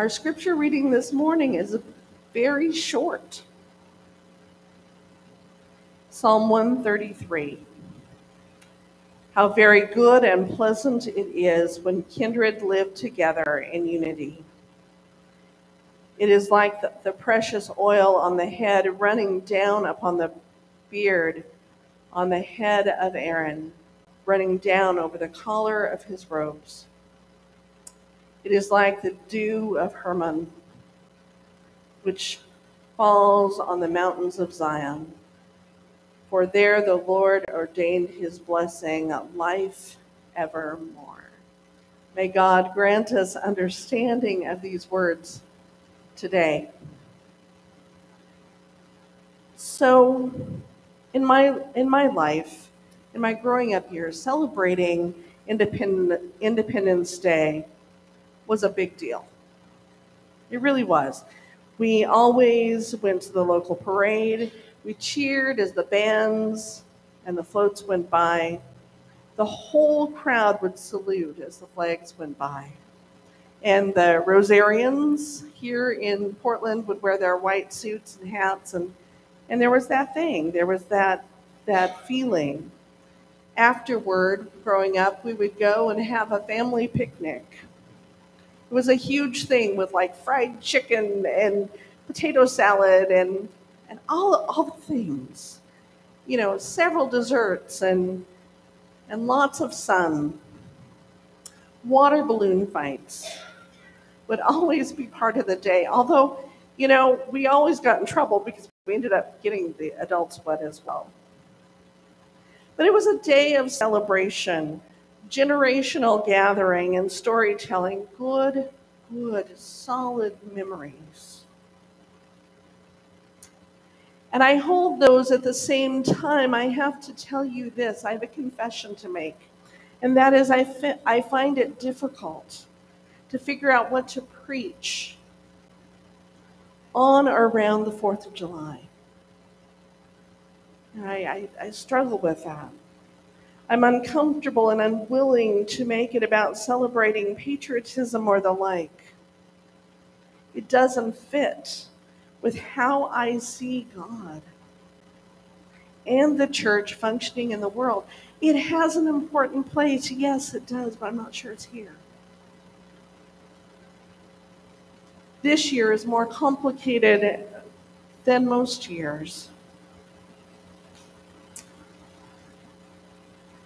Our scripture reading this morning is very short. Psalm 133. How very good and pleasant it is when kindred live together in unity. It is like the, the, precious oil on the head running down upon the beard on the head of Aaron, running down over the collar of his robes. It is like the dew of Hermon, which falls on the mountains of Zion. For there the Lord ordained his blessing, life evermore. May God grant us understanding of these words today. So, in my in my life, in my growing up years, celebrating Independent, Independence Day was a big deal. It really was. We always went to the local parade. We cheered as the bands and the floats went by. The whole crowd would salute as the flags went by. And the Rosarians here in Portland would wear their white suits and hats and and there was that thing, there was that that feeling. Afterward, growing up, we would go and have a family picnic. It was a huge thing with like fried chicken and potato salad and and all all the things. You know, several desserts and and lots of sun. Water balloon fights would always be part of the day. Although, you know, we always got in trouble because we ended up getting the adults wet as well. But it was a day of celebration, generational gathering, and storytelling. Good, good, solid memories. And I hold those at the same time. I have to tell you this I have a confession to make, and that is I, fi- I find it difficult to figure out what to preach on or around the 4th of July. I, I, I struggle with that. I'm uncomfortable and unwilling to make it about celebrating patriotism or the like. It doesn't fit with how I see God and the church functioning in the world. It has an important place. Yes, it does, but I'm not sure it's here. this year is more complicated than most years.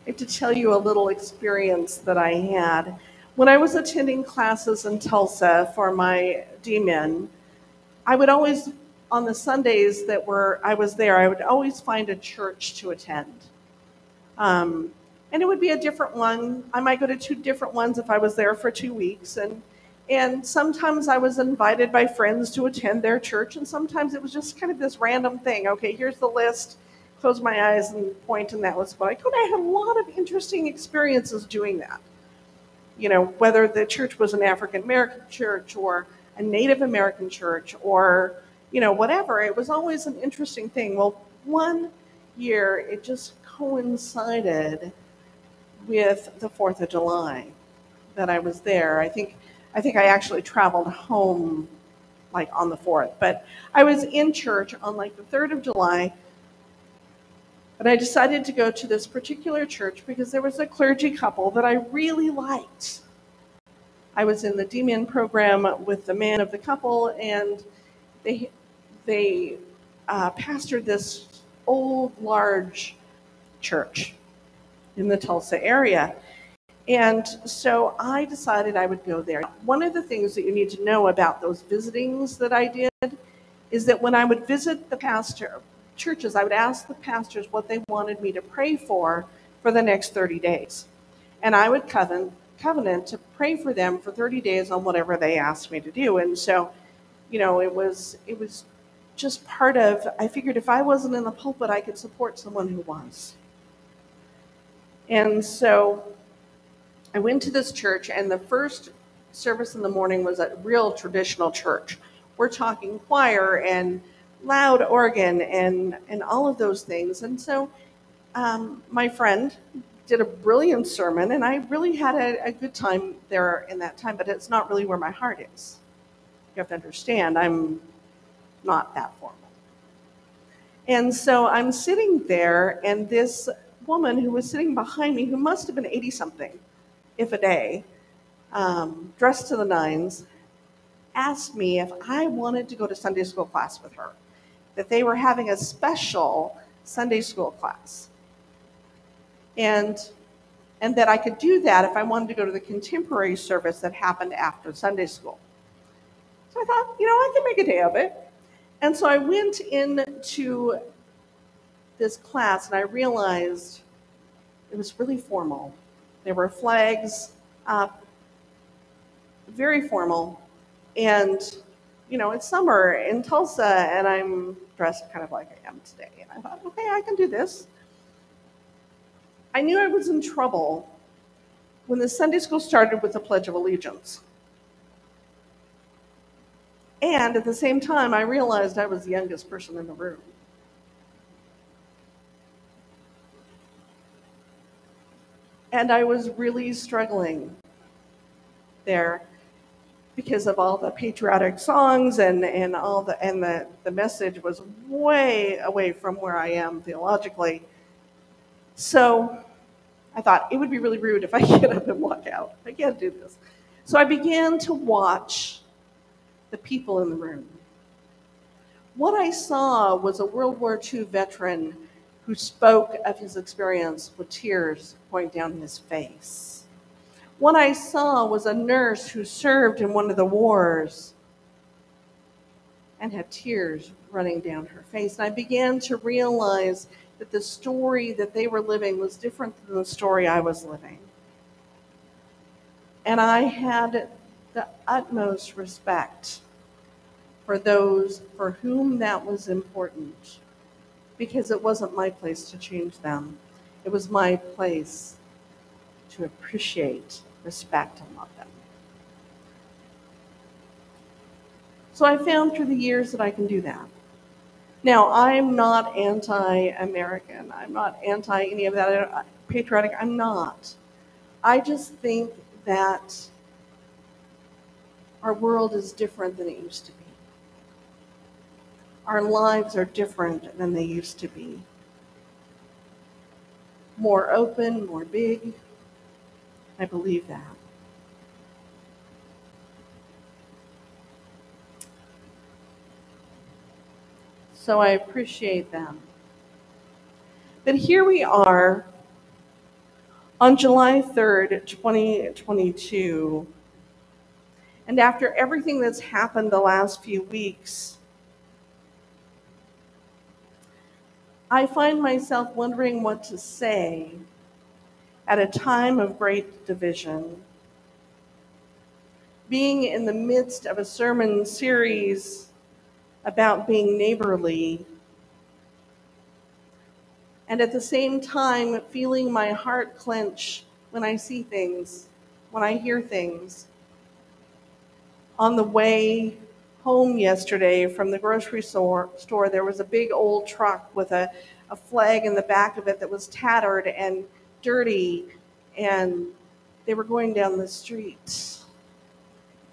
I have to tell you a little experience that I had. When I was attending classes in Tulsa for my DMin, I would always, on the Sundays that were I was there, I would always find a church to attend. Um, and it would be a different one. I might go to two different ones if I was there for two weeks. And and sometimes I was invited by friends to attend their church, and sometimes it was just kind of this random thing. Okay, here's the list, close my eyes and point, and that was what I could. I had a lot of interesting experiences doing that. You know, whether the church was an African American church or a Native American church or, you know, whatever, it was always an interesting thing. Well, one year it just coincided with the 4th of July that I was there. I think I think I actually traveled home like on the 4th. But I was in church on like the 3rd of July. And I decided to go to this particular church because there was a clergy couple that I really liked. I was in the DMin program with the man of the couple, and they they uh, pastored this old, large church in the Tulsa area. And so I decided I would go there. One of the things that you need to know about those visitings that I did is that when I would visit the pastor churches, I would ask the pastors what they wanted me to pray for for the next 30 days. And I would covenant, covenant to pray for them for 30 days on whatever they asked me to do. And so, you know, it was it was just part of I figured if I wasn't in the pulpit, I could support someone who was. And so I went to this church, and the first service in the morning was a real traditional church. We're talking choir and loud organ and, and all of those things. And so um, my friend did a brilliant sermon, and I really had a, a good time there in that time, but it's not really where my heart is. You have to understand, I'm not that formal. And so I'm sitting there, and this woman who was sitting behind me, who must have been 80 something, if a day, um, dressed to the nines, asked me if I wanted to go to Sunday school class with her, that they were having a special Sunday school class. And, and that I could do that if I wanted to go to the contemporary service that happened after Sunday school. So I thought, you know, I can make a day of it. And so I went into this class and I realized it was really formal. There were flags up, very formal. And, you know, it's summer in Tulsa and I'm dressed kind of like I am today. And I thought, okay, I can do this. I knew I was in trouble when the Sunday school started with the Pledge of Allegiance. And at the same time, I realized I was the youngest person in the room. And I was really struggling there because of all the patriotic songs and, and all the and the, the message was way away from where I am theologically. So I thought it would be really rude if I get up and walk out. I can't do this. So I began to watch the people in the room. What I saw was a World War II veteran who spoke of his experience with tears going down his face. What I saw was a nurse who served in one of the wars and had tears running down her face. And I began to realize that the story that they were living was different than the story I was living. And I had the utmost respect for those for whom that was important because it wasn't my place to change them. It was my place to appreciate, respect, and love them. So I found through the years that I can do that. Now, I'm not anti American. I'm not anti any of that. Uh, patriotic, I'm not. I just think that our world is different than it used to be. Our lives are different than they used to be. More open, more big. I believe that. So I appreciate them. But here we are on July 3rd, 2022. And after everything that's happened the last few weeks, I find myself wondering what to say at a time of great division. Being in the midst of a sermon series about being neighborly, and at the same time feeling my heart clench when I see things, when I hear things. On the way home yesterday from the grocery store, there was a big old truck with a, a flag in the back of it that was tattered and dirty, and they were going down the street.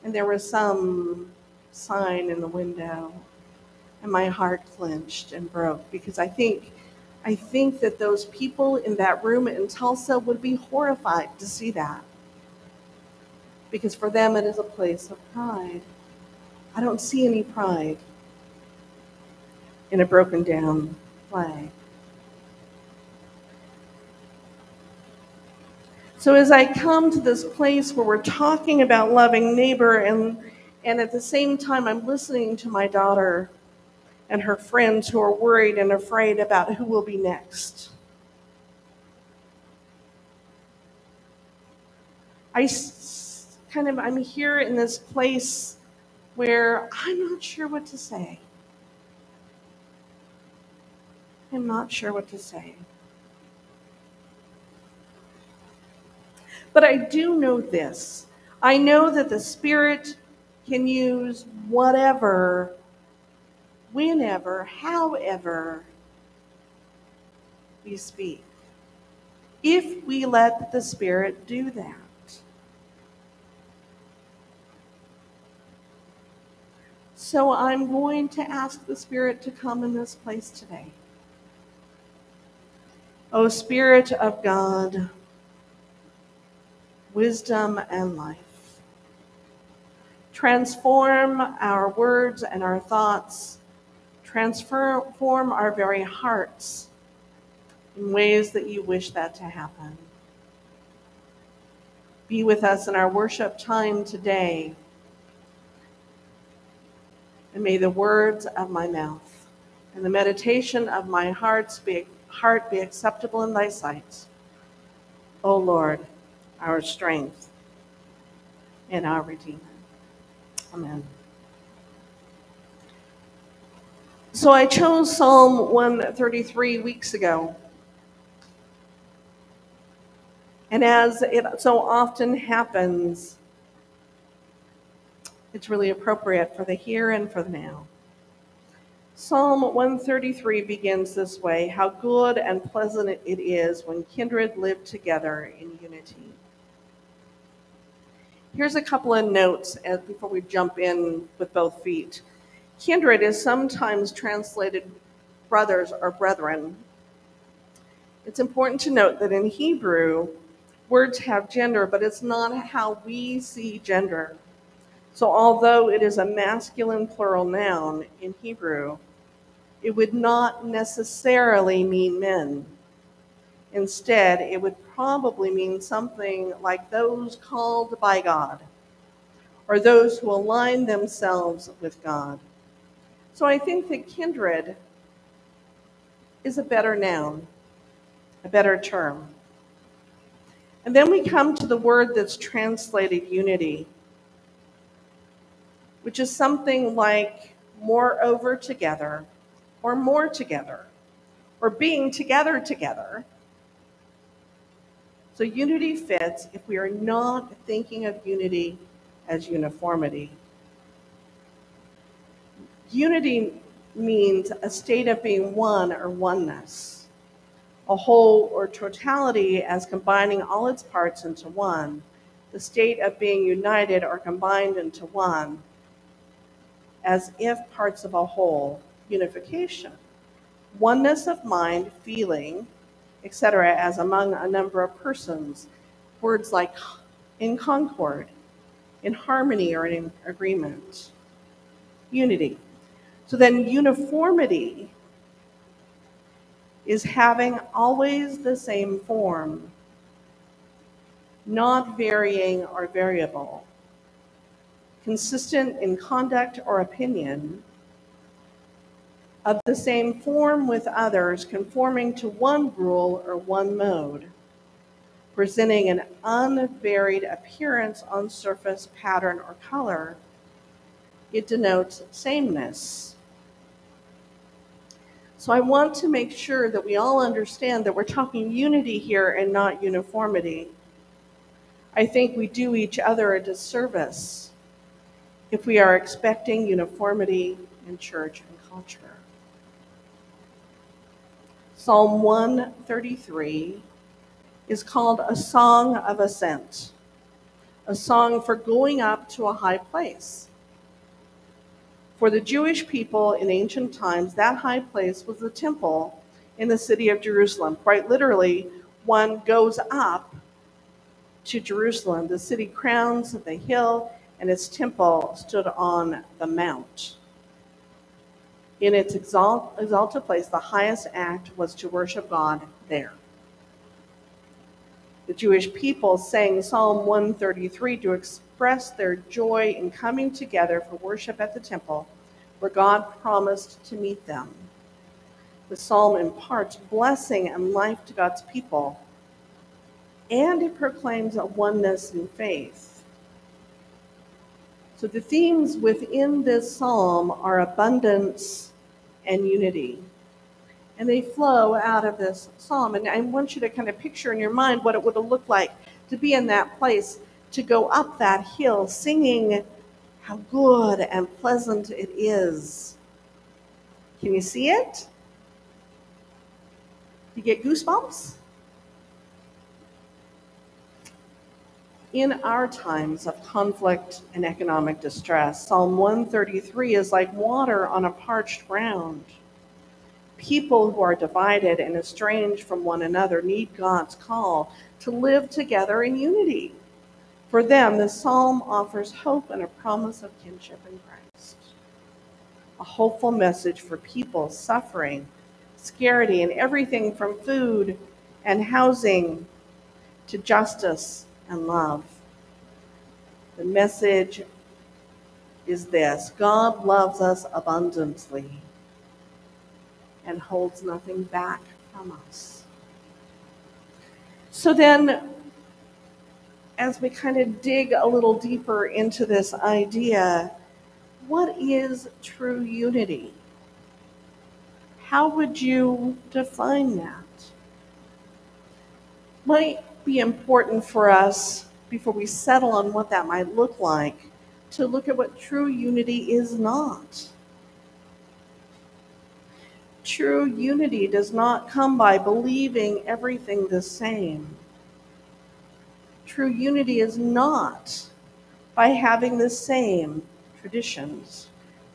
And there was some sign in the window, and my heart clenched and broke because I think. I think that those people in that room in Tulsa would be horrified to see that. Because for them, it is a place of pride. I don't see any pride in a broken down flag. So as I come to this place where we're talking about loving neighbor and and at the same time I'm listening to my daughter and her friends who are worried and afraid about who will be next. I kind of I'm here in this place where I'm not sure what to say. I'm not sure what to say. But I do know this I know that the Spirit can use whatever, whenever, however we speak, if we let the Spirit do that. So I'm going to ask the Spirit to come in this place today. O Spirit of God, wisdom and life, transform our words and our thoughts, transform our very hearts in ways that you wish that to happen. Be with us in our worship time today. And may the words of my mouth and the meditation of my hearts be, heart be acceptable in thy sight. O Lord, our strength and our Redeemer. Amen. So I chose Psalm 133 weeks ago And as it so often happens, it's really appropriate for the here and for the now. Psalm 133 begins this way How good and pleasant it is when kindred live together in unity. Here's a couple of notes as, before we jump in with both feet. Kindred is sometimes translated brothers or brethren. It's important to note that in Hebrew, words have gender, but it's not how we see gender. So, although it is a masculine plural noun in Hebrew, it would not necessarily mean men. Instead, it would probably mean something like those called by God or those who align themselves with God. So I think that kindred is a better noun, a better term. And then we come to the word that's translated unity, which is something like moreover together, or more together, or being together together. So unity fits if we are not thinking of unity as uniformity. Unity means a state of being one or oneness a whole or totality as combining all its parts into one, the state of being united or combined into one, as if parts of a whole, unification. Oneness of mind, feeling, etc., as among a number of persons. Words like in concord, in harmony, or in agreement. Unity. So then, uniformity is having always the same form, not varying or variable, consistent in conduct or opinion, of the same form with others, conforming to one rule or one mode, presenting an unvaried appearance on surface, pattern, or color. It denotes sameness so I want to make sure that we all understand that we're talking unity here and not uniformity. I think we do each other a disservice if we are expecting uniformity in church and culture. Psalm 133 is called a song of ascent, a song for going up to a high place. For the Jewish people in ancient times, that high place was the temple in the city of Jerusalem. Quite literally, one goes up to Jerusalem. The city crowns the hill, and its temple stood on the mount. In its exalt, exalted place, the highest act was to worship God there. The Jewish people sang Psalm 133 to express their joy in coming together for worship at the temple where God promised to meet them. The psalm imparts blessing and life to God's people, and it proclaims a oneness in faith. So the themes within this psalm are abundance and unity. And they flow out of this psalm. And I want you to kind of picture in your mind what it would have looked like to be in that place, to go up that hill singing how good and pleasant it is. Can you see it? You get goosebumps? In our times of conflict and economic distress, Psalm 133 is like water on a parched ground. People who are divided and estranged from one another need God's call to live together in unity. For them, the psalm offers hope and a promise of kinship in Christ. A hopeful message for people suffering, scarcity, and everything from food and housing to justice and love. The message is this God loves us abundantly and holds nothing back from us. So then, as we kind of dig a little deeper into this idea, what is true unity? How would you define that? Might be important for us before we settle on what that might look like to look at what true unity is not. True unity does not come by believing everything the same. True unity is not by having the same traditions.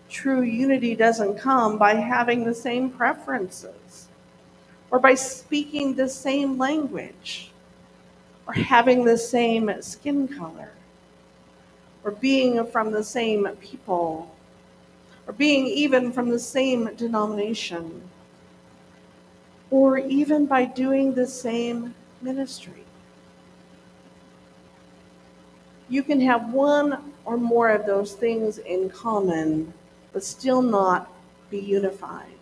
True unity doesn't come by having the same preferences or by speaking the same language or having the same skin color or being from the same people or being even from the same denomination or even by doing the same ministry. you can have one or more of those things in common, but still not be unified,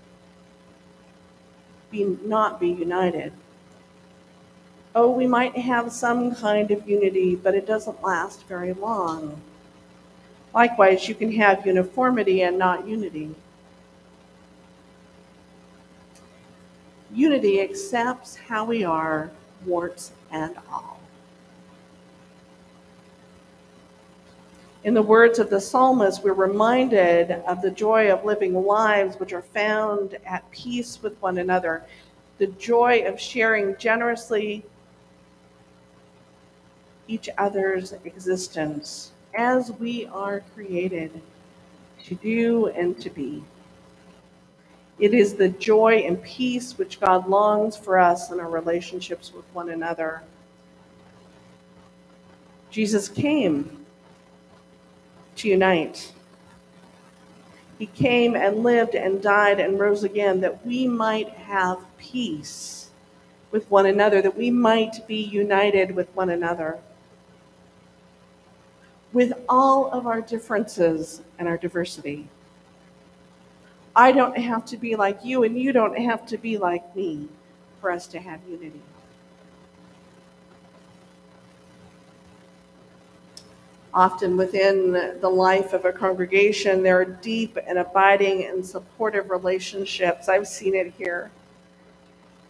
be not be united. Oh, we might have some kind of unity, but it doesn't last very long. Likewise, you can have uniformity and not unity. Unity accepts how we are, warts and all. In the words of the psalmist, we're reminded of the joy of living lives which are found at peace with one another, the joy of sharing generously each other's existence as we are created to do and to be. It is the joy and peace which God longs for us in our relationships with one another. Jesus came to unite. He came and lived and died and rose again that we might have peace with one another, that we might be united with one another. With all of our differences and our diversity. I don't have to be like you, and you don't have to be like me for us to have unity. Often within the life of a congregation, there are deep and abiding and supportive relationships. I've seen it here.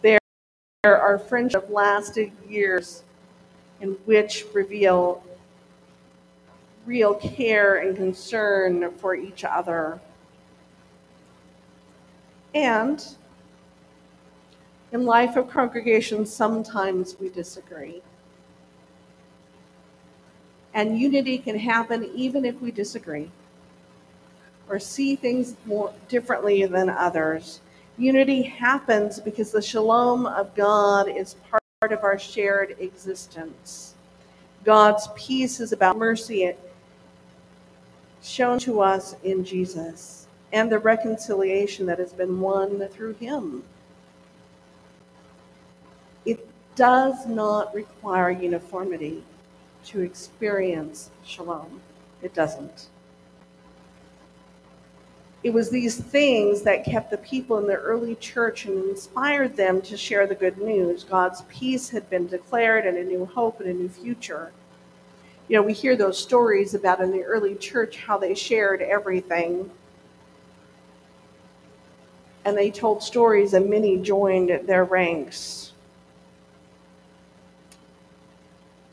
There are friendships lasted years in which reveal real care and concern for each other. And in life of congregations, sometimes we disagree. And unity can happen even if we disagree or see things more differently than others. Unity happens because the shalom of God is part of our shared existence. God's peace is about mercy shown to us in Jesus and the reconciliation that has been won through him. It does not require uniformity to experience shalom. It doesn't. It was these things that kept the people in the early church and inspired them to share the good news. God's peace had been declared and a new hope and a new future. You know, we hear those stories about in the early church how they shared everything. And they told stories, and many joined their ranks.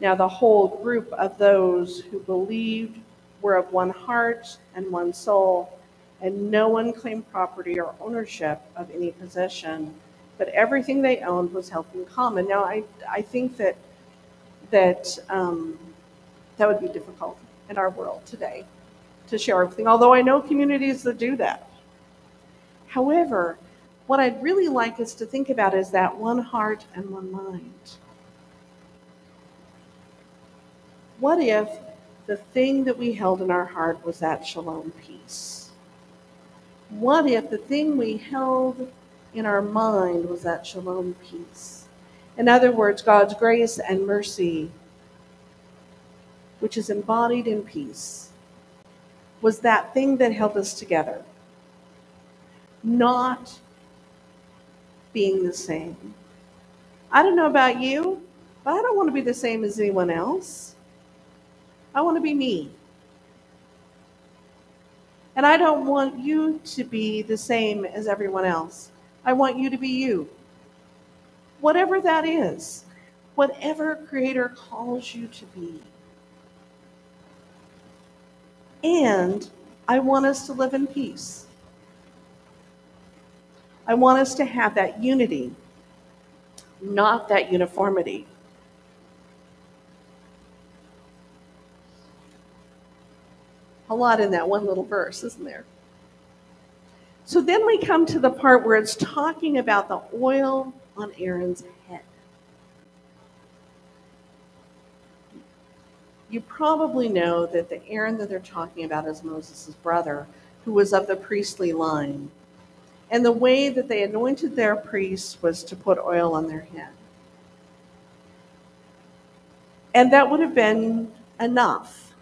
Now the whole group of those who believed were of one heart and one soul, and no one claimed property or ownership of any possession, but everything they owned was held in common. Now I, I think that that um, That would be difficult in our world today to share everything, although I know communities that do that. However, what I'd really like us to think about is that one heart and one mind. What if the thing that we held in our heart was that shalom peace? What if the thing we held in our mind was that shalom peace? In other words, God's grace and mercy, which is embodied in peace, was that thing that held us together, not being the same. I don't know about you, but I don't want to be the same as anyone else. I want to be me. And I don't want you to be the same as everyone else. I want you to be you. Whatever that is, whatever Creator calls you to be. And I want us to live in peace. I want us to have that unity, not that uniformity. A lot in that one little verse, isn't there? So then we come to the part where it's talking about the oil on Aaron's head. You probably know that the Aaron that they're talking about is Moses' brother, who was of the priestly line. And the way that they anointed their priests was to put oil on their head. And that would have been enough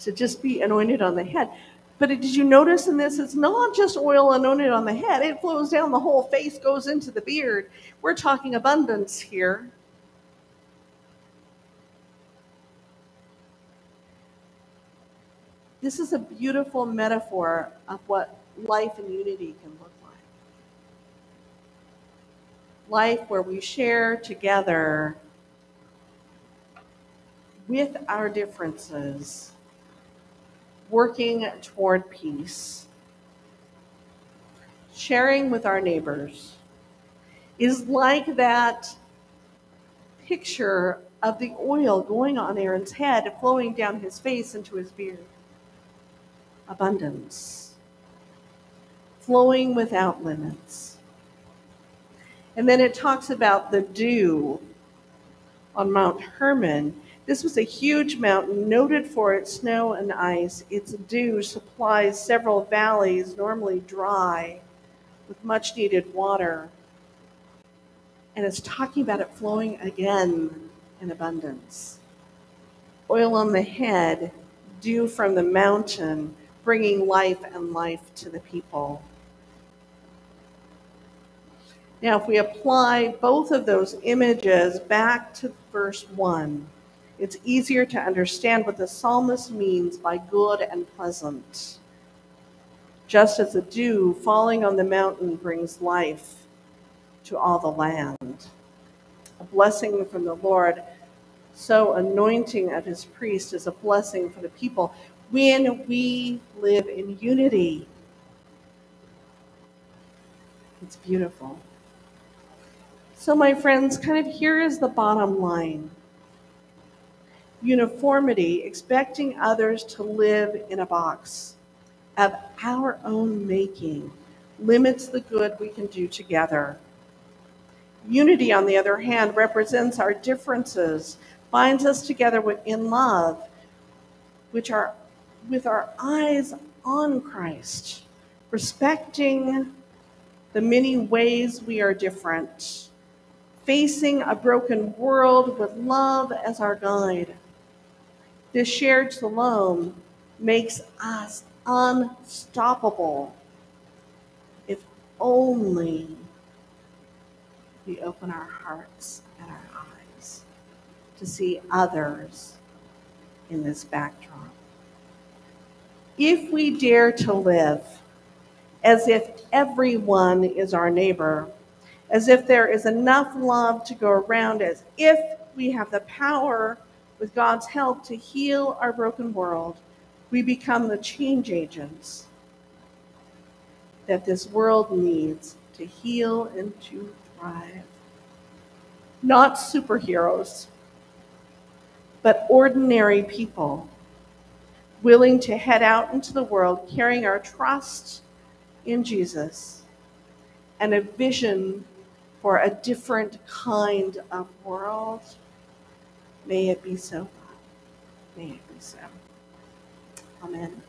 to just be anointed on the head. But did you notice in this? It's not just oil anointed on the head, it flows down the whole face, goes into the beard. We're talking abundance here. This is a beautiful metaphor of what life and unity can look like. Life where we share together with our differences, working toward peace, sharing with our neighbors, is like that picture of the oil going on Aaron's head, flowing down his face into his beard. Abundance flowing without limits. And then it talks about the dew on Mount Hermon. This was a huge mountain noted for its snow and ice. Its dew supplies several valleys, normally dry, with much needed water. And it's talking about it flowing again in abundance. Oil on the head, dew from the mountain, bringing life and life to the people. Now, if we apply both of those images back to verse 1, it's easier to understand what the psalmist means by good and pleasant. Just as the dew falling on the mountain brings life to all the land, a blessing from the Lord, so anointing of his priest is a blessing for the people when we live in unity. It's beautiful. So, my friends, kind of here is the bottom line uniformity, expecting others to live in a box of our own making, limits the good we can do together. Unity, on the other hand, represents our differences, binds us together in love, which are with our eyes on Christ, respecting the many ways we are different facing a broken world with love as our guide. This shared shalom makes us unstoppable if only we open our hearts and our eyes to see others in this backdrop. If we dare to live as if everyone is our neighbor, as if there is enough love to go around, as if we have the power, with God's help, to heal our broken world, we become the change agents that this world needs to heal and to thrive. Not superheroes, but ordinary people willing to head out into the world carrying our trust in Jesus and a vision for a different kind of world. May it be so. May it be so. Amen.